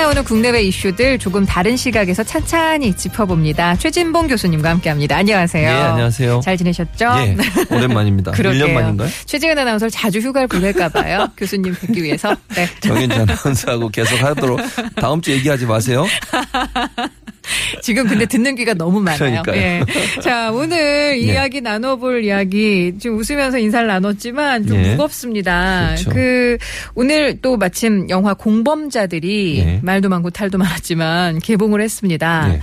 나오는 국내외 이슈들 조금 다른 시각에서 찬찬히 짚어봅니다. 최진봉 교수님과 함께합니다. 안녕하세요. 예, 안녕하세요. 잘 지내셨죠? 예, 오랜만입니다. 그러게요. 1년 만인가요? 최지은 아나운서를 자주 휴가를 보낼까 봐요. 교수님 뵙기 위해서. 네. 정윤지 아나운서하고 계속 하도록 다음 주 얘기하지 마세요. 지금 근데 듣는 귀가 너무 많아요. 예. 자, 오늘 네. 이야기 나눠볼 이야기, 좀 웃으면서 인사를 나눴지만 좀 예. 무겁습니다. 그렇죠. 그, 오늘 또 마침 영화 공범자들이 예. 말도 많고 탈도 많았지만 개봉을 했습니다.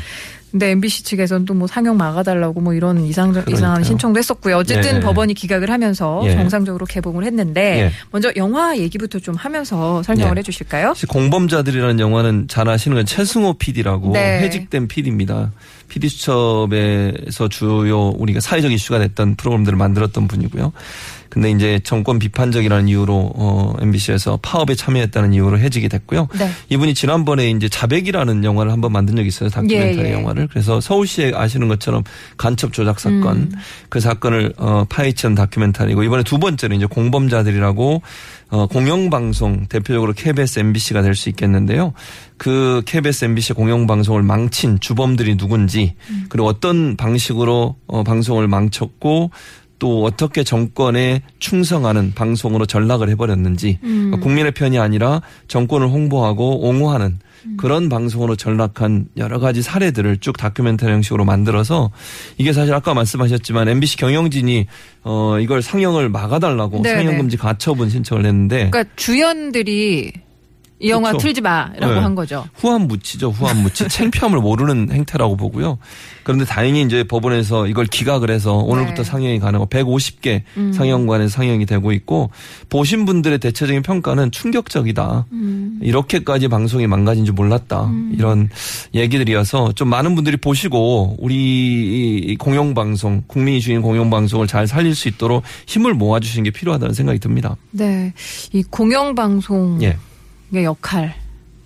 예. 근데 MBC 측에서는 또 뭐 상영 막아달라고 뭐 이런 이상, 이상한. 신청도 했었고요. 어쨌든 예. 법원이 기각을 하면서 예. 정상적으로 개봉을 했는데 예. 먼저 영화 얘기부터 좀 하면서 설명을 예. 해주실까요? 공범자들이라는 영화는 잘 아시는 건 최승호 PD라고 네. 해직된 PD입니다. PD 수첩에서 주요 우리가 사회적 이슈가 됐던 프로그램들을 만들었던 분이고요. 근데 이제 정권 비판적이라는 이유로 어 MBC에서 파업에 참여했다는 이유로 해직이 됐고요. 네. 이분이 지난번에 이제 자백이라는 영화를 한번 만든 적이 있어요. 다큐멘터리 예, 예. 영화를. 그래서 서울시에 아시는 것처럼 간첩 조작 사건 음. 그 사건을 어 파헤치는 다큐멘터리고 이번에 두 번째로 이제 공범자들이라고 어 공영방송 대표적으로 KBS, MBC가 될 수 있겠는데요. 그 KBS, MBC 공영방송을 망친 주범들이 누군지 그리고 어떤 방식으로 어 방송을 망쳤고 또 어떻게 정권에 충성하는 방송으로 전락을 해버렸는지 그러니까 국민의 편이 아니라 정권을 홍보하고 옹호하는 그런 방송으로 전락한 여러 가지 사례들을 쭉 다큐멘터리 형식으로 만들어서 이게 사실 아까 말씀하셨지만 MBC 경영진이 어 이걸 상영을 막아달라고 네네. 상영금지 가처분 신청을 했는데 그러니까 주연들이 이 영화 그렇죠. 틀지 마라고 네. 한 거죠. 후한 무치죠, 후한 무치. 창피함을 모르는 행태라고 보고요. 그런데 다행히 이제 법원에서 이걸 기각을 해서 오늘부터 네. 상영이 가능하고 150개 음. 상영관에서 상영이 되고 있고 보신 분들의 대체적인 평가는 충격적이다. 음. 이렇게까지 방송이 망가진 줄 몰랐다. 이런 얘기들이어서 좀 많은 분들이 보시고 우리 이 공영방송, 국민이 주인 공영방송을 잘 살릴 수 있도록 힘을 모아주시는 게 필요하다는 생각이 듭니다. 네. 이 공영방송의 예. 역할,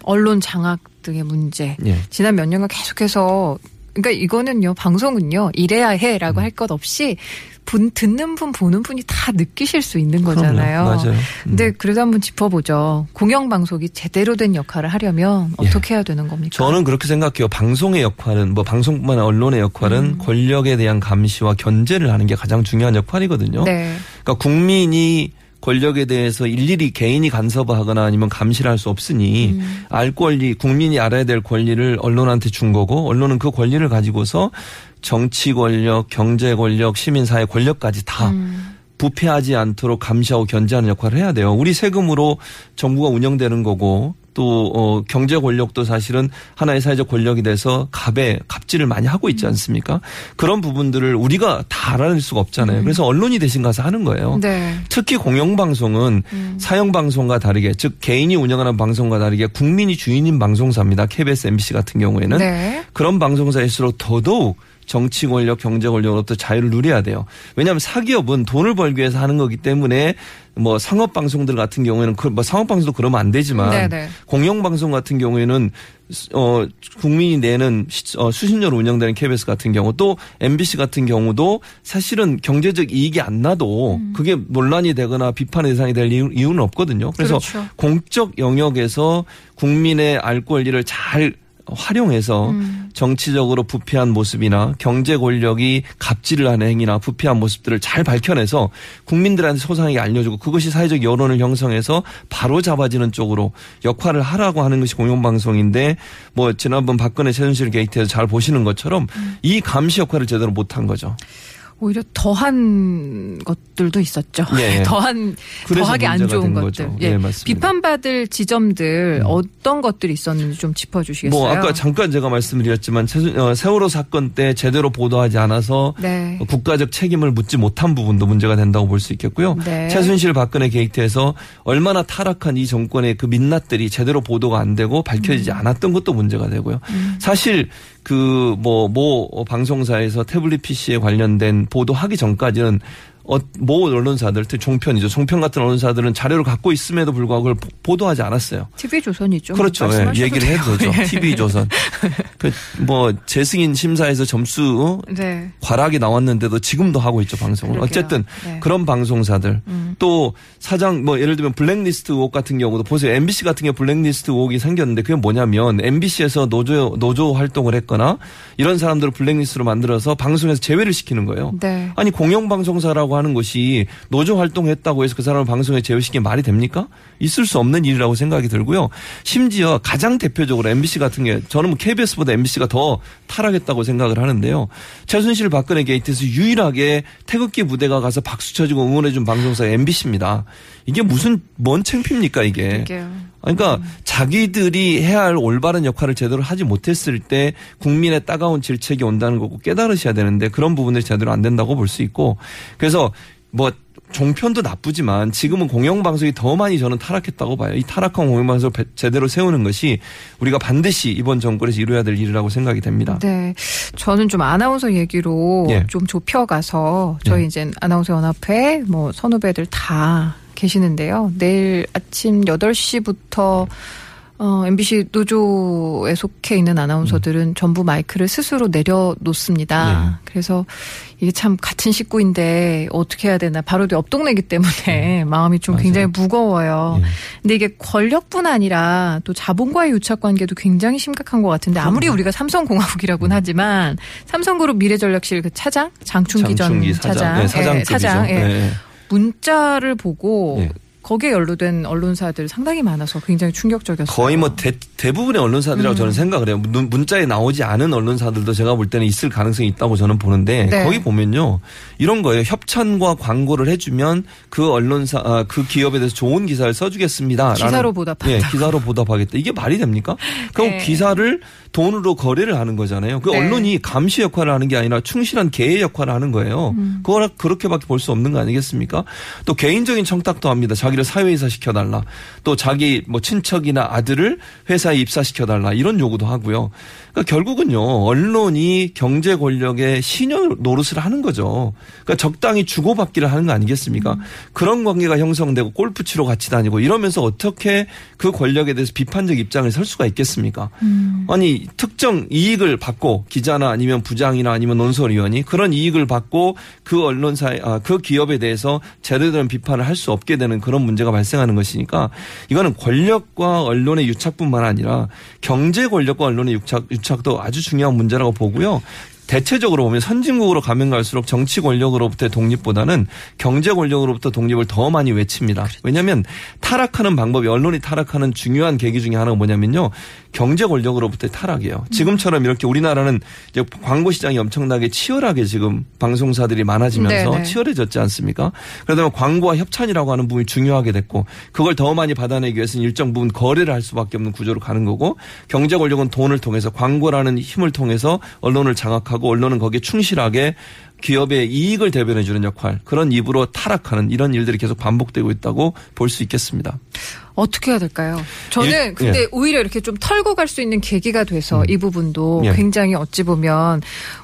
언론 장악 등의 문제. 예. 지난 몇 년간 계속해서 그러니까 이거는요 방송은요 이래야 해라고 음. 할것 없이 분 듣는 분 보는 분이 다 느끼실 수 있는 거잖아요. 그럼요. 맞아요. 음. 근데 그래도 한번 짚어보죠. 공영 방송이 제대로 된 역할을 하려면 예. 어떻게 해야 되는 겁니까? 저는 그렇게 생각해요. 방송의 역할은 뭐 방송뿐만 아니라 언론의 역할은 음. 권력에 대한 감시와 견제를 하는 게 가장 중요한 역할이거든요. 네. 그러니까 국민이 권력에 대해서 일일이 개인이 간섭하거나 아니면 감시를 할 수 없으니 음. 알 권리, 국민이 알아야 될 권리를 언론한테 준 거고 언론은 그 권리를 가지고서 정치 권력, 경제 권력, 시민사회 권력까지 다 음. 부패하지 않도록 감시하고 견제하는 역할을 해야 돼요. 우리 세금으로 정부가 운영되는 거고 또 어, 경제 권력도 사실은 하나의 사회적 권력이 돼서 갑에 갑질을 많이 하고 있지 않습니까? 그런 부분들을 우리가 다 알아낼 수가 없잖아요. 그래서 언론이 대신 가서 하는 거예요. 네. 특히 공영방송은 음. 사형방송과 다르게 즉 개인이 운영하는 방송과 다르게 국민이 주인인 방송사입니다. KBS, MBC 같은 경우에는 네. 그런 방송사일수록 더더욱 정치 권력, 경제 권력으로부터 자유를 누려야 돼요. 왜냐하면 사기업은 돈을 벌기 위해서 하는 거기 때문에 뭐 상업 방송들 같은 경우에는 그뭐 상업 방송도 그러면 안 되지만 네네. 공영 방송 같은 경우에는 어 국민이 내는 시- 어, 수십 년 운영되는 KBS 같은 경우 또 MBC 같은 경우도 사실은 경제적 이익이 안 나도 음. 그게 논란이 되거나 비판의 대상이 될 이유, 이유는 없거든요. 그래서 그렇죠. 공적 영역에서 국민의 알 권리를 잘 활용해서 음. 정치적으로 부패한 모습이나 경제 권력이 갑질을 하는 행위나 부패한 모습들을 잘 밝혀내서 국민들한테 소상하게 알려주고 그것이 사회적 여론을 형성해서 바로 잡아지는 쪽으로 역할을 하라고 하는 것이 공영방송인데 뭐 지난번 박근혜 최순실 게이트에서 잘 보시는 것처럼 이 감시 역할을 제대로 못한 거죠. 오히려 더한 것들도 있었죠. 예. 더한 더하게 안 좋은 된 것들. 예, 맞습니다. 비판받을 지점들 음. 어떤 것들이 있었는지 좀 짚어주시겠어요? 뭐 아까 잠깐 제가 말씀드렸지만 어, 세월호 사건 때 제대로 보도하지 않아서 네. 국가적 책임을 묻지 못한 부분도 문제가 된다고 볼 수 있겠고요. 네. 최순실 박근혜 게이트에서 얼마나 타락한 이 정권의 그 민낯들이 제대로 보도가 안 되고 밝혀지지 음. 않았던 것도 문제가 되고요. 사실 그 뭐 모 방송사에서 태블릿 PC에 관련된 보도하기 전까지는 어, 모 언론사들, 특히 종편이죠. 종편 같은 언론사들은 자료를 갖고 있음에도 불구하고 그걸 보- 보도하지 않았어요. TV 조선이죠. 그렇죠. 예, 얘기를 해도. 되죠. 예. TV 조선. 그 뭐 재승인 심사에서 점수 네. 과락이 나왔는데도 지금도 하고 있죠 방송을. 그러게요. 어쨌든 네. 그런 방송사들 음. 또 사장 뭐 예를 들면 블랙리스트 의혹 같은 경우도 보세요. MBC 같은 경우 블랙리스트 의혹이 생겼는데 그게 뭐냐면 MBC에서 노조 노조 활동을 했거나 이런 사람들을 블랙리스트로 만들어서 방송에서 제외를 시키는 거예요. 네. 아니 공영방송사라고 하는 것이 노조 활동했다고 해서 그 사람을 방송에 제외시키는 말이 됩니까? 있을 수 없는 일이라고 생각이 들고요. 심지어 가장 대표적으로 MBC 같은 게 저는 뭐 KBS보다 MBC가 더 타락했다고 생각을 하는데요. 최순실 박근혜 게이트에서 유일하게 태극기 부대가 가서 박수 쳐주고 응원해준 방송사가 MBC입니다. 이게 무슨 뭔 창피입니까 이게? 그러게요. 그러니까 자기들이 해야 할 올바른 역할을 제대로 하지 못했을 때 국민의 따가운 질책이 온다는 거고 깨달으셔야 되는데 그런 부분들이 제대로 안 된다고 볼 수 있고 그래서 뭐 종편도 나쁘지만 지금은 공영방송이 더 많이 저는 타락했다고 봐요. 이 타락한 공영방송을 배- 제대로 세우는 것이 우리가 반드시 이번 정권에서 이루어야 될 일이라고 생각이 됩니다. 네. 저는 좀 아나운서 얘기로 예. 좀 좁혀가서 저희 네. 이제 아나운서 연합회 뭐 선후배들 다 계시는데요. 내일 아침 8시부터 어, MBC 노조에 속해 있는 아나운서들은 음. 전부 마이크를 스스로 내려놓습니다. 네. 그래서 이게 참 같은 식구인데 어떻게 해야 되나. 바로 옆 동네이기 때문에 마음이 좀 음. 맞아요. 굉장히 무거워요. 예. 근데 이게 권력뿐 아니라 또 자본과의 유착 관계도 굉장히 심각한 것 같은데 아무리 우리가 삼성공화국이라고는 하지만 삼성그룹 미래전략실 그 차장 장충기 전 장충기 차장, 사장, 네, 예, 사장급이죠. 차장 예. 네. 문자를 보고 예. 거기에 연루된 언론사들 상당히 많아서 굉장히 충격적이었어요. 거의 뭐 대, 대부분의 언론사들이라고 음. 저는 생각을 해요. 문- 문자에 나오지 않은 언론사들도 제가 볼 때는 있을 가능성이 있다고 저는 보는데 네. 거기 보면요 이런 거예요. 협찬과 광고를 해주면 그 언론사 아, 그 기업에 대해서 좋은 기사를 써주겠습니다. 기사로 보답한다. 예, 기사로 보답하겠다. 이게 말이 됩니까? 그럼 네. 기사를 돈으로 거래를 하는 거잖아요. 그 네. 언론이 감시 역할을 하는 게 아니라 충실한 개의 역할을 하는 거예요. 음. 그걸 그렇게밖에 볼 수 없는 거 아니겠습니까? 또 개인적인 청탁도 합니다. 자기를 사회이사 시켜달라. 또 자기 뭐 친척이나 아들을 회사에 입사시켜달라. 이런 요구도 하고요. 그러니까 결국은요, 언론이 경제 권력의 신용 노릇을 하는 거죠. 그러니까 적당히 주고받기를 하는 거 아니겠습니까? 그런 관계가 형성되고 골프 치러 같이 다니고 이러면서 어떻게 그 권력에 대해서 비판적 입장을 설 수가 있겠습니까? 아니 특정 이익을 받고 기자나 아니면 부장이나 아니면 논설위원이 그런 이익을 받고 그 언론사 아, 그 기업에 대해서 제대로 된 비판을 할 수 없게 되는 그런 문제가 발생하는 것이니까 이거는 권력과 언론의 유착뿐만 아니라 경제 권력과 언론의 유착 유착도 아주 중요한 문제라고 보고요. 대체적으로 보면 선진국으로 가면 갈수록 정치 권력으로부터의 독립보다는 경제 권력으로부터 독립을 더 많이 외칩니다. 왜냐하면 타락하는 방법이 언론이 타락하는 중요한 계기 중에 하나가 뭐냐면요. 경제 권력으로부터의 타락이에요. 지금처럼 이렇게 우리나라는 이제 광고 시장이 엄청나게 치열하게 지금 방송사들이 많아지면서 네네. 치열해졌지 않습니까? 그러다 보면 광고와 협찬이라고 하는 부분이 중요하게 됐고 그걸 더 많이 받아내기 위해서는 일정 부분 거래를 할 수밖에 없는 구조로 가는 거고 경제 권력은 돈을 통해서 광고라는 힘을 통해서 언론을 장악하고 언론은 거기에 충실하게 기업의 이익을 대변해 주는 역할 그런 입으로 타락하는 이런 일들이 계속 반복되고 있다고 볼 수 있겠습니다. 어떻게 해야 될까요? 저는 일- 근데 예. 오히려 이렇게 좀 털고 갈 수 있는 계기가 돼서 음. 이 부분도 예. 굉장히 어찌 보면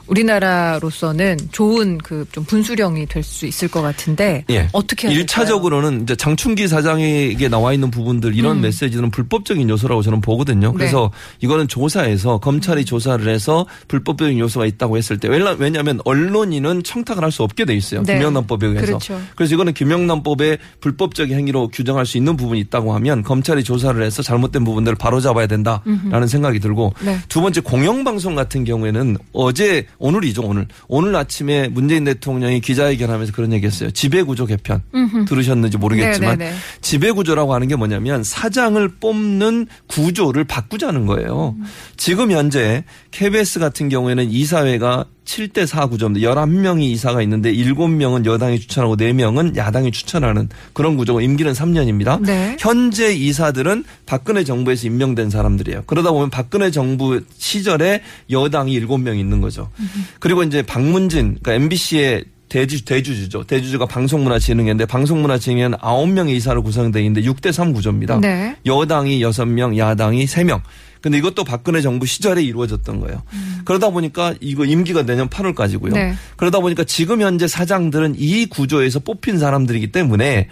우리나라로서는 좋은 그 좀 분수령이 될 수 있을 것 같은데 예. 어떻게 해야 될까요? 일차적으로는 이제 장충기 사장에게 나와 있는 부분들 이런 음. 메시지는 불법적인 요소라고 저는 보거든요. 네. 그래서 이거는 조사에서 검찰이 조사를 해서 불법적인 요소가 있다고 했을 때 왜냐- 왜냐하면 언론인은 청탁을 할 수 없게 돼 있어요. 네. 김영란법에 의해서. 그렇죠. 그래서 이거는 김영란법의 불법적인 행위로 규정할 수 있는 부분이 있다고 하면 검찰이 조사를 해서 잘못된 부분들을 바로잡아야 된다라는 생각이 들고 네. 두 번째 공영방송 같은 경우에는 어제 오늘이죠 오늘 오늘 아침에 문재인 대통령이 기자회견하면서 그런 얘기했어요 지배구조 개편 들으셨는지 모르겠지만 네네네. 지배구조라고 하는 게 뭐냐면 사장을 뽑는 구조를 바꾸자는 거예요. 지금 현재 KBS 같은 경우에는 이사회가 7대 4 구조입니다. 11명이 이사가 있는데 7명은 여당이 추천하고 4명은 야당이 추천하는 그런 구조고 임기는 3년입니다. 네. 현재 이사들은 박근혜 정부에서 임명된 사람들이에요. 그러다 보면 박근혜 정부 시절에 여당이 7명 있는 거죠. 그리고 이제 박문진 그러니까 MBC의 대주, 대주주죠. 대주주가 방송문화진흥회인데 방송문화진흥회는 9명의 이사로 구성되어 있는데 6대 3 구조입니다. 네. 여당이 6명, 야당이 3명. 근데 이것도 박근혜 정부 시절에 이루어졌던 거예요. 그러다 보니까 이거 임기가 내년 8월까지고요. 네. 그러다 보니까 지금 현재 사장들은 이 구조에서 뽑힌 사람들이기 때문에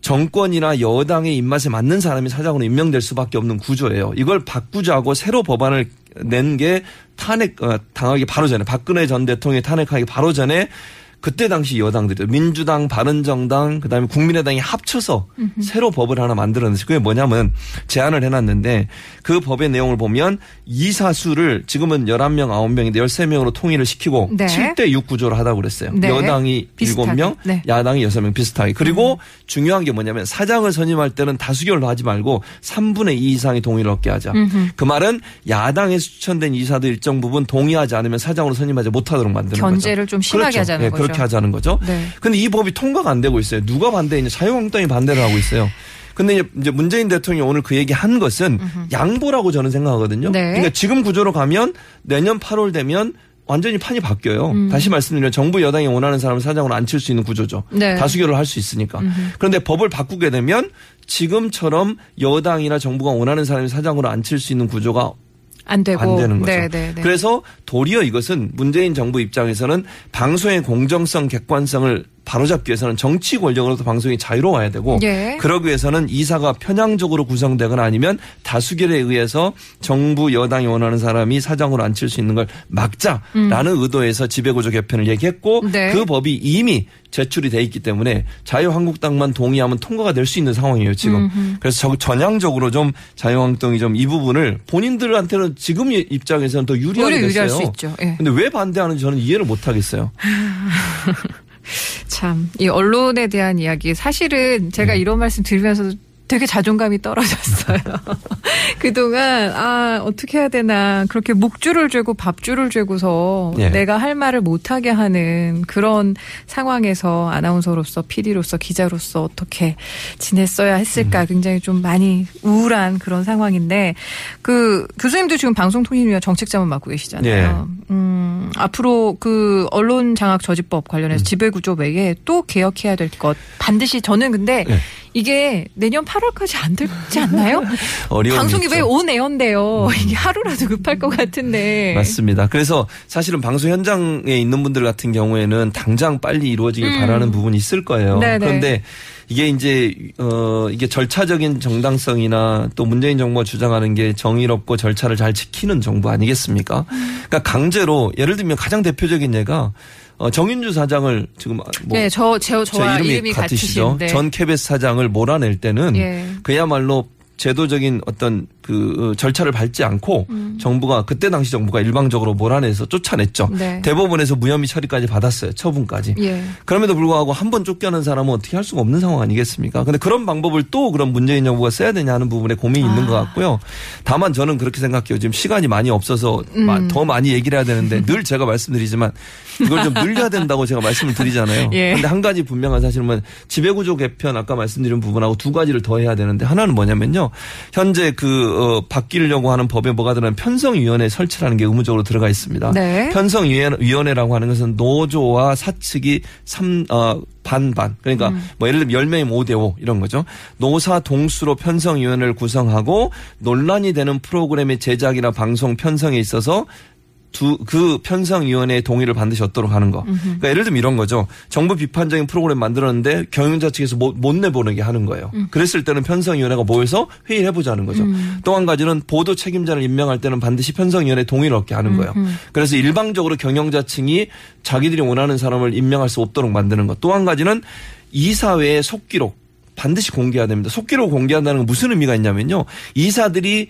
정권이나 여당의 입맛에 맞는 사람이 사장으로 임명될 수밖에 없는 구조예요. 이걸 바꾸자고 새로 법안을 낸 게 탄핵 어, 당하기 바로 전에 박근혜 전 대통령이 탄핵하기 바로 전에 그때 당시 여당들이 민주당, 바른정당, 그다음에 국민의당이 합쳐서 새로 법을 하나 만들었는데 그게 뭐냐면 제안을 해놨는데 그 법의 내용을 보면 이사수를 지금은 11명, 9명인데 13명으로 통일을 시키고 네. 7대 6 구조로 하다고 그랬어요. 네. 여당이 비슷하게. 7명, 네. 야당이 6명 비슷하게. 그리고 중요한 게 뭐냐면 사장을 선임할 때는 다수결로 하지 말고 3분의 2 이상의 동의를 얻게 하자. 그 말은 야당에서 추천된 이사도 일정 부분 동의하지 않으면 사장으로 선임하지 못하도록 만드는 거죠. 견제를 좀 심하게 그렇죠. 하자는 예, 거죠. 그렇게 하자는 거죠. 네. 근데 이 법이 통과가 안 되고 있어요. 누가 반대했냐? 자유한국당이 반대를 하고 있어요. 근데 이제- 문재인 대통령이 오늘 그 얘기 한 것은 양보라고 저는 생각하거든요. 네. 그러니까 지금 구조로 가면 내년 8월 되면 완전히 판이 바뀌어요. 음. 다시 말씀드리면 정부 여당이 원하는 사람을 사장으로 앉힐 수 있는 구조죠. 네. 다수결을 할 수 있으니까. 그런데 법을 바꾸게 되면 지금처럼 여당이나 정부가 원하는 사람이 사장으로 앉힐 수 있는 구조가 안 되고. 안 되는 거죠. 네, 네, 네. 그래서 도리어 이것은 문재인 정부 입장에서는 방송의 공정성, 객관성을 바로잡기 위해서는 정치 권력으로부터 방송이 자유로워야 되고 예. 그러기 위해서는 이사가 편향적으로 구성되거나 아니면 다수결에 의해서 정부 여당이 원하는 사람이 사장으로 앉힐 수 있는 걸 막자라는 의도에서 지배구조 개편을 얘기했고 네. 그 법이 이미 제출이 돼 있기 때문에 자유한국당만 동의하면 통과가 될 수 있는 상황이에요 지금. 그래서 저- 전향적으로 좀 자유한국당이 좀 이 부분을 본인들한테는 지금 입장에서는 더 유리하게 됐어요. 유리할 수 있죠. 예. 근데 왜 반대하는지 저는 이해를 못 하겠어요. 참, 이 언론에 대한 이야기. 사실은 네. 제가 이런 말씀 드리면서 되게 자존감이 떨어졌어요. 그동안, 아, 어떻게 해야 되나. 그렇게 목줄을 죄고 밥줄을 죄고서 예. 내가 할 말을 못하게 하는 그런 상황에서 아나운서로서, PD로서, 기자로서 어떻게 지냈어야 음. 했을까. 굉장히 좀 많이 우울한 그런 상황인데, 그, 교수님도 지금 방송통신위원 정책자문 맡고 계시잖아요. 예. 음, 앞으로 그 언론 장악 저지법 관련해서 음. 지배 구조 외에 또 개혁해야 될 것 반드시 저는 근데 예. 이게 내년 8월까지 안 되지 않나요? 방송이 있죠. 음. 왜 온 에어인데요. 이게 하루라도 급할 것 같은데. 맞습니다. 그래서 사실은 방송 현장에 있는 분들 같은 경우에는 당장 빨리 이루어지길 바라는 부분이 있을 거예요. 음. 네네. 그런데 이게 이제 어 이게 절차적인 정당성이나 또 문재인 정부가 주장하는 게 정의롭고 절차를 잘 지키는 정부 아니겠습니까? 그러니까 강제로 예를 들면 가장 대표적인 예가 어 정인주 사장을 지금 뭐 네, 저, 저, 제 저와 이름이, 이름이, 같으시죠. 같으신데. 전 KBS 사장을 몰아낼 때는 예. 그야말로 제도적인 어떤 그 어, 절차를 밟지 않고 정부가 그때 당시 정부가 일방적으로 몰아내서 쫓아냈죠. 네. 대법원에서 무혐의 처리까지 받았어요. 처분까지. 예. 그럼에도 불구하고 한 번 쫓겨난 사람은 어떻게 할 수가 없는 상황 아니겠습니까? 근데 그런 방법을 또 그런 문재인 정부가 써야 되냐 하는 부분에 고민이 있는 아. 것 같고요. 다만 저는 그렇게 생각해요. 지금 시간이 많이 없어서 음. 마- 더 많이 얘기를 해야 되는데 늘 제가 말씀드리지만 이걸 좀 늘려야 된다고 제가 말씀을 드리잖아요. 예. 근데 한 가지 분명한 사실은 지배구조 개편 아까 말씀드린 부분하고 두 가지를 더 해야 되는데 하나는 뭐냐면요. 현재 그 어, 바뀌려고 하는 법에 뭐가 들어가면 편성위원회 설치라는 게 의무적으로 들어가 있습니다. 네. 편성위원회라고 하는 것은 노조와 사측이 삼, 어, 반반. 그러니까 음. 뭐 예를 들면 10명이 5대 5 이런 거죠. 노사 동수로 편성위원회를 구성하고 논란이 되는 프로그램의 제작이나 방송 편성에 있어서 두, 그 편성위원회의 동의를 반드시 얻도록 하는 거. 그러니까 예를 들면 이런 거죠. 정부 비판적인 프로그램 만들었는데 경영자 측에서 못, 못 내보내게 하는 거예요. 그랬을 때는 편성위원회가 모여서 회의를 해보자는 거죠. 또한 가지는 보도 책임자를 임명할 때는 반드시 편성위원회 동의를 얻게 하는 거예요. 그래서 일방적으로 경영자층이 자기들이 원하는 사람을 임명할 수 없도록 만드는 것. 또 한 가지는 이사회의 속기록 반드시 공개해야 됩니다. 속기록 공개한다는 건 무슨 의미가 있냐면요. 이사들이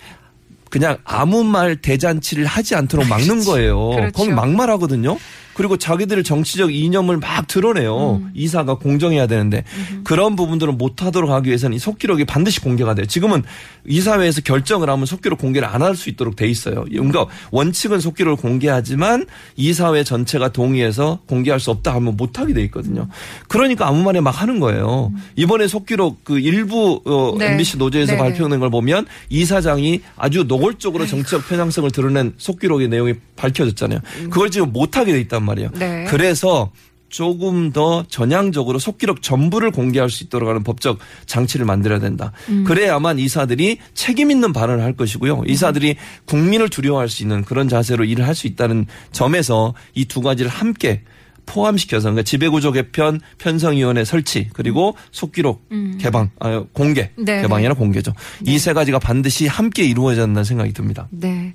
그냥 아무 말 대잔치를 하지 않도록 막는 거예요. 그렇죠. 거기 막말하거든요. 그리고 자기들의 정치적 이념을 막 드러내요. 음. 이사가 공정해야 되는데 그런 부분들을 못하도록 하기 위해서는 이 속기록이 반드시 공개가 돼요. 지금은 이사회에서 결정을 하면 속기록 공개를 안 할 수 있도록 돼 있어요. 그러니까 원칙은 속기록을 공개하지만 이사회 전체가 동의해서 공개할 수 없다 하면 못하게 돼 있거든요. 그러니까 아무 말에 막 하는 거예요. 이번에 속기록 그 일부 어, 네. MBC 노조에서 네. 발표된 걸 보면 이사장이 아주 노골적으로 정치적 편향성을 드러낸 속기록의 내용이 밝혀졌잖아요. 그걸 지금 못하게 돼 있단 말이에요. 네. 그래서 조금 더 전향적으로 속기록 전부를 공개할 수 있도록 하는 법적 장치를 만들어야 된다. 음. 그래야만 이사들이 책임 있는 발언을 할 것이고요. 이사들이 국민을 두려워할 수 있는 그런 자세로 일을 할 수 있다는 점에서 이 두 가지를 함께 포함시켜서 그러니까 지배구조 개편 편성위원회 설치 그리고 속기록 개방 아, 공개 음. 네. 개방이 아니라 공개죠. 이세 가지가 반드시 함께 이루어져야 한다는 생각이 듭니다. 네.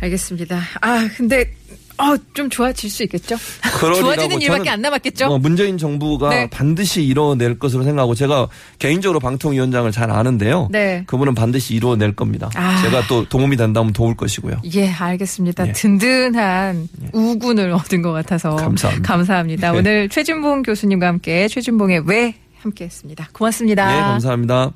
알겠습니다. 아, 근데 어, 좀 좋아질 수 있겠죠? 좋아지는 일밖에 안 남았겠죠? 뭐 문재인 정부가 네. 반드시 이뤄낼 것으로 생각하고 제가 개인적으로 방통위원장을 잘 아는데요. 네. 그분은 반드시 이뤄낼 겁니다. 아. 제가 또 도움이 된다면 도울 것이고요. 예, 알겠습니다. 예. 든든한 우군을 얻은 것 같아서 감사합니다. 감사합니다. 예. 오늘 최준봉 교수님과 함께 최준봉의 왜 함께 했습니다. 고맙습니다. 네, 감사합니다.